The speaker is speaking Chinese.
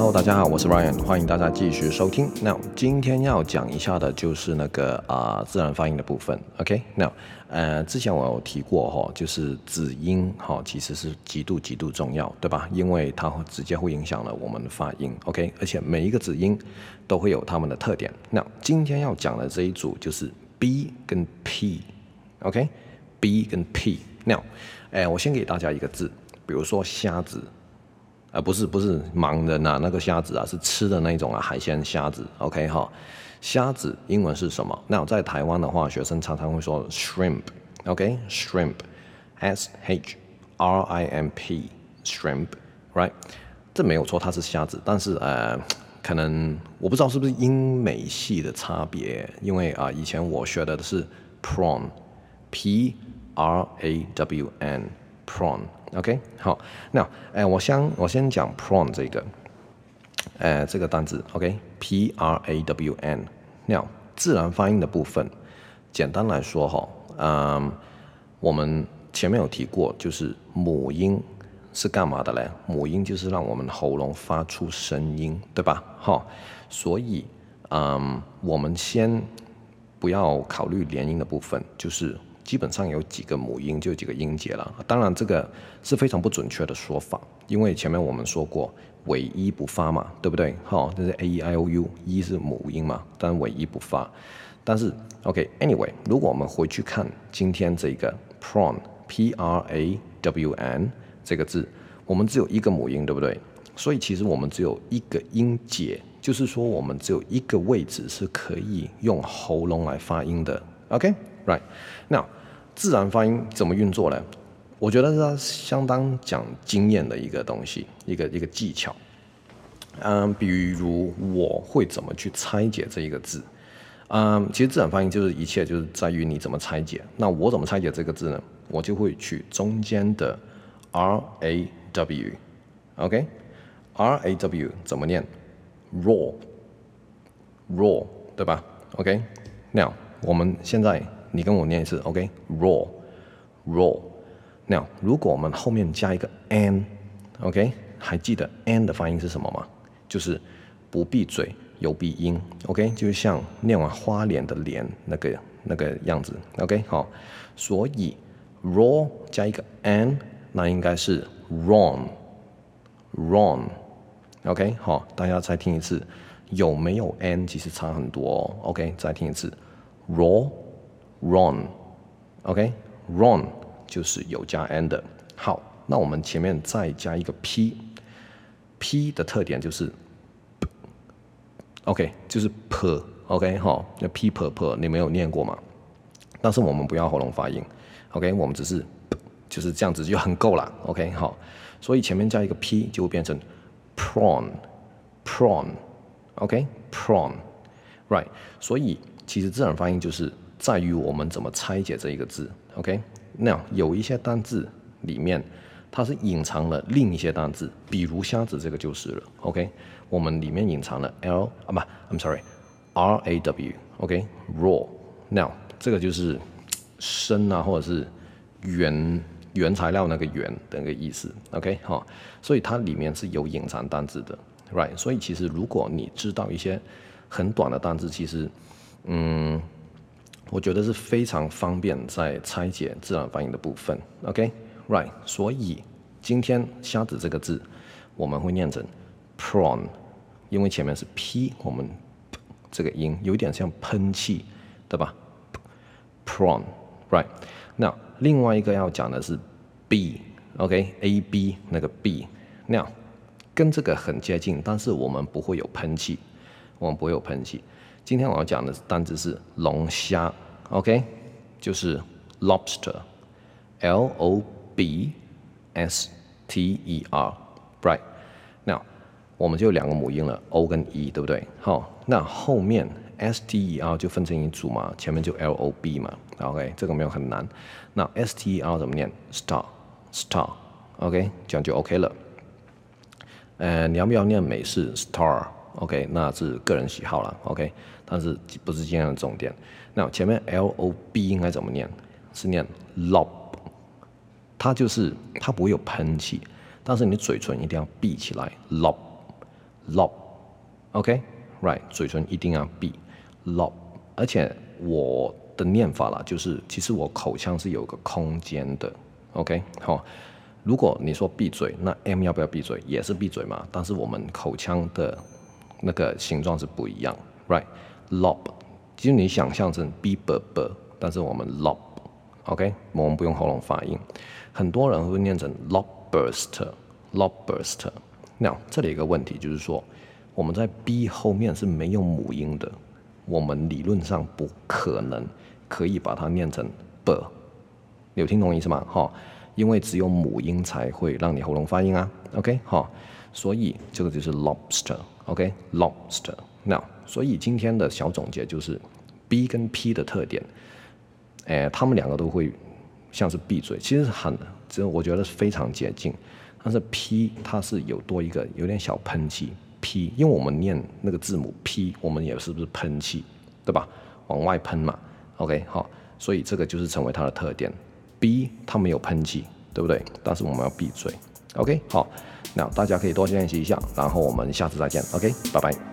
Hello，大家好，我是 Ryan，欢迎大家继续收听。那今天要讲一下的就是那个啊、自然发音的部分。OK，那呃之前我有提过哈，就是子音哈其实是极度极度重要，对吧？因为它会直接会影响了我们的发音。OK，而且每一个子音都会有它们的特点。那今天要讲的这一组就是 B 跟 P。OK，B 跟 P。那哎，我先给大家一个字，比如说虾子。啊、不是不是盲人呐，那个虾子啊是吃的那种啊海鲜虾子，OK 哈，虾子英文是什么？那在台湾的话，学生常常会说 shrimp，OK，shrimp，S H R I M P，shrimp，right？这没有错，它是虾子，但是呃，可能我不知道是不是英美系的差别，因为啊、以前我学的是 prawn，P R A W N，prawn。OK，好，那哎，我先我先讲 prawn 这个，哎，这个单字 OK，P R A W N。那自然发音的部分，简单来说哈，嗯，我们前面有提过，就是母音是干嘛的嘞？母音就是让我们喉咙发出声音，对吧？哈，所以嗯，我们先不要考虑连音的部分，就是。基本上有几个母音，就几个音节了。当然，这个是非常不准确的说法，因为前面我们说过尾一不发嘛，对不对？好，这是 A E I O U，一是母音嘛，但尾一不发。但是，OK，Anyway，如果我们回去看今天这个 prawn，P R A W N 这个字，我们只有一个母音，对不对？所以其实我们只有一个音节，就是说我们只有一个位置是可以用喉咙来发音的。OK，Right，now。自然发音怎么运作呢？我觉得是相当讲经验的一个东西，一个一个技巧。嗯，比如我会怎么去拆解这一个字？嗯，其实自然发音就是一切就是在于你怎么拆解。那我怎么拆解这个字呢？我就会取中间的 R A W，OK，R A W 怎么念？Raw，raw，对吧？OK？Now，我们现在。你跟我念一次，OK，raw，raw。那如果我们后面加一个 n，OK，还记得 n 的发音是什么吗？就是不闭嘴有鼻音，OK，就像念完花莲的莲那个那个样子，OK，好。所以 raw 加一个 n，那应该是 wrong，wrong，OK，好，大家再听一次，有没有 n 其实差很多哦，OK，再听一次，raw。Wrong，OK，Wrong 就是有加 n 的。好，那我们前面再加一个 p，p 的特点就是，OK，就是 p，OK，哈，那 p p p 你没有念过吗？但是我们不要喉咙发音，OK，我们只是就是这样子就很够了，OK，好，所以前面加一个 p 就会变成 prawn，prawn，OK，prawn，right，所以其实自然发音就是。在于我们怎么拆解这一个字，OK？那有一些单字里面它是隐藏了另一些单字，比如瞎子这个就是了，OK？我们里面隐藏了 L 啊不，I'm sorry，R A W，OK？Raw，那这个就是生啊，或者是原原材料那个原的那个意思，OK？好，所以它里面是有隐藏单字的，right？所以其实如果你知道一些很短的单字，其实嗯。我觉得是非常方便在拆解自然发音的部分，OK，right，所以今天虾子这个字我们会念成 prawn，因为前面是 p，我们这个音有点像喷气，对吧？prawn，right，那另外一个要讲的是 b，OK，a b 那个 b，那跟这个很接近，但是我们不会有喷气，我们不会有喷气。今天我要讲的单词是龙虾，OK，就是 lobster，L O B S T E R，right？那我们就两个母音了，O 跟 E，对不对？好，那后面 S T E R 就分成一组嘛，前面就 L O B 嘛，OK，这个没有很难。那 S T E R 怎么念？Star，Star，OK，这样就 OK 了。呃，你要不要念美式 star？OK，那是个人喜好了，OK，但是不是今天的重点。那前面 L O B 应该怎么念？是念 lob，它就是它不会有喷气，但是你嘴唇一定要闭起来，lob lob，OK，right，嘴唇一定要闭，lob，而且我的念法啦，就是其实我口腔是有个空间的，OK，好，如果你说闭嘴，那 M 要不要闭嘴？也是闭嘴嘛，但是我们口腔的那个形状是不一样，right，lob，其实你想象成 B B B，但是我们 lob，OK，我们不用喉咙发音，很多人会念成 lobster，lobster。那这里一个问题就是说，我们在 B 后面是没有母音的，我们理论上不可能可以把它念成 B，有听懂意思吗？哈，因为只有母音才会让你喉咙发音啊。OK，哈，所以这个就是 lobster，OK，lobster。那所以今天的小总结就是 B 跟 P 的特点，哎，他们两个都会像是闭嘴，其实很，这我觉得是非常接近。但是 P 它是有多一个有点小喷气 P，因为我们念那个字母 P，我们也是不是喷气，对吧？往外喷嘛。OK 好，所以这个就是成为它的特点。B 它没有喷气，对不对？但是我们要闭嘴。OK 好，那大家可以多练习一下，然后我们下次再见。OK 拜拜。